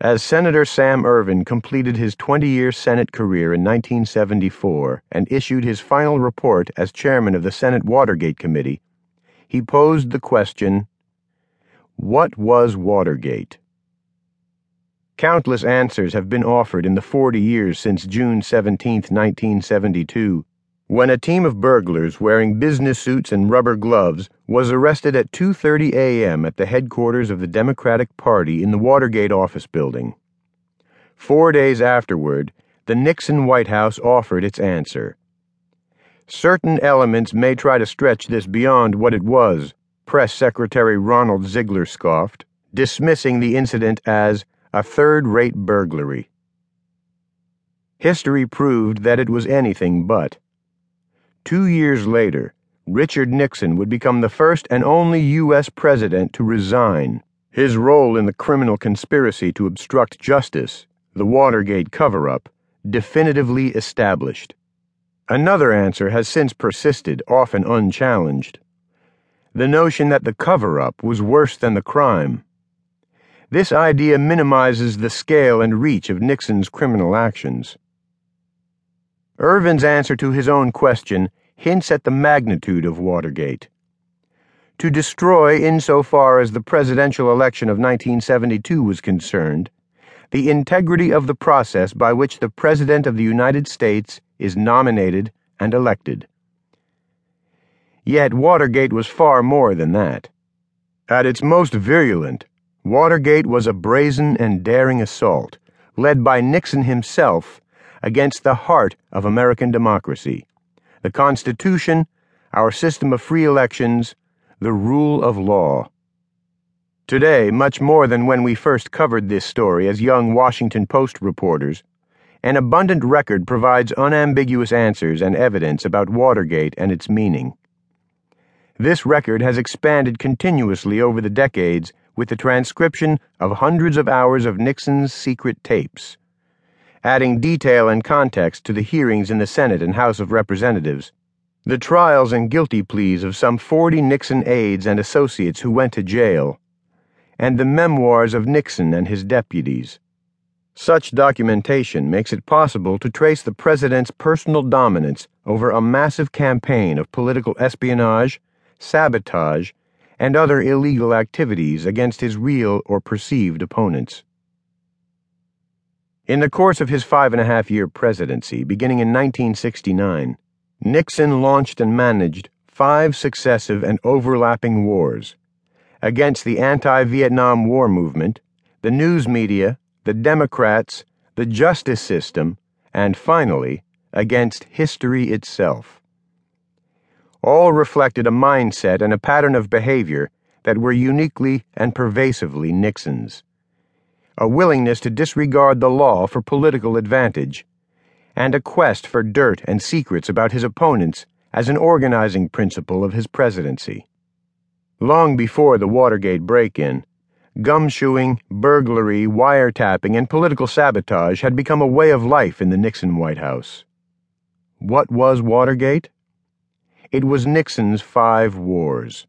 As Senator Sam Ervin completed his 20 year Senate career in 1974 and issued his final report as chairman of the Senate Watergate Committee, he posed the question What was Watergate? Countless answers have been offered in the 40 years since June 17, 1972, when a team of burglars wearing business suits and rubber gloves was arrested at 2:30 a.m. at the headquarters of the Democratic Party in the Watergate office building. 4 days afterward, the Nixon White House offered its answer. Certain elements may try to stretch this beyond what it was, Press Secretary Ronald Ziegler scoffed, dismissing the incident as a third-rate burglary. History proved that it was anything but. Two years later, Richard Nixon would become the first and only U.S. president to resign. His role in the criminal conspiracy to obstruct justice, the Watergate cover up, definitively established. Another answer has since persisted, often unchallenged. The notion that the cover up was worse than the crime. This idea minimizes the scale and reach of Nixon's criminal actions. Ervin's answer to his own question hints at the magnitude of Watergate. To destroy, insofar as the presidential election of 1972 was concerned, the integrity of the process by which the President of the United States is nominated and elected. Yet Watergate was far more than that. At its most virulent, Watergate was a brazen and daring assault, led by Nixon himself against the heart of American democracy the Constitution, our system of free elections, the rule of law. Today, much more than when we first covered this story as young Washington Post reporters, an abundant record provides unambiguous answers and evidence about Watergate and its meaning. This record has expanded continuously over the decades with the transcription of hundreds of hours of Nixon's secret tapes adding detail and context to the hearings in the Senate and House of Representatives, the trials and guilty pleas of some 40 Nixon aides and associates who went to jail, and the memoirs of Nixon and his deputies. Such documentation makes it possible to trace the president's personal dominance over a massive campaign of political espionage, sabotage, and other illegal activities against his real or perceived opponents. In the course of his five and a half year presidency, beginning in 1969, Nixon launched and managed five successive and overlapping wars against the anti Vietnam War movement, the news media, the Democrats, the justice system, and finally, against history itself. All reflected a mindset and a pattern of behavior that were uniquely and pervasively Nixon's a willingness to disregard the law for political advantage, and a quest for dirt and secrets about his opponents as an organizing principle of his presidency. Long before the Watergate break in, gumshoeing, burglary, wiretapping, and political sabotage had become a way of life in the Nixon White House. What was Watergate? It was Nixon's five wars.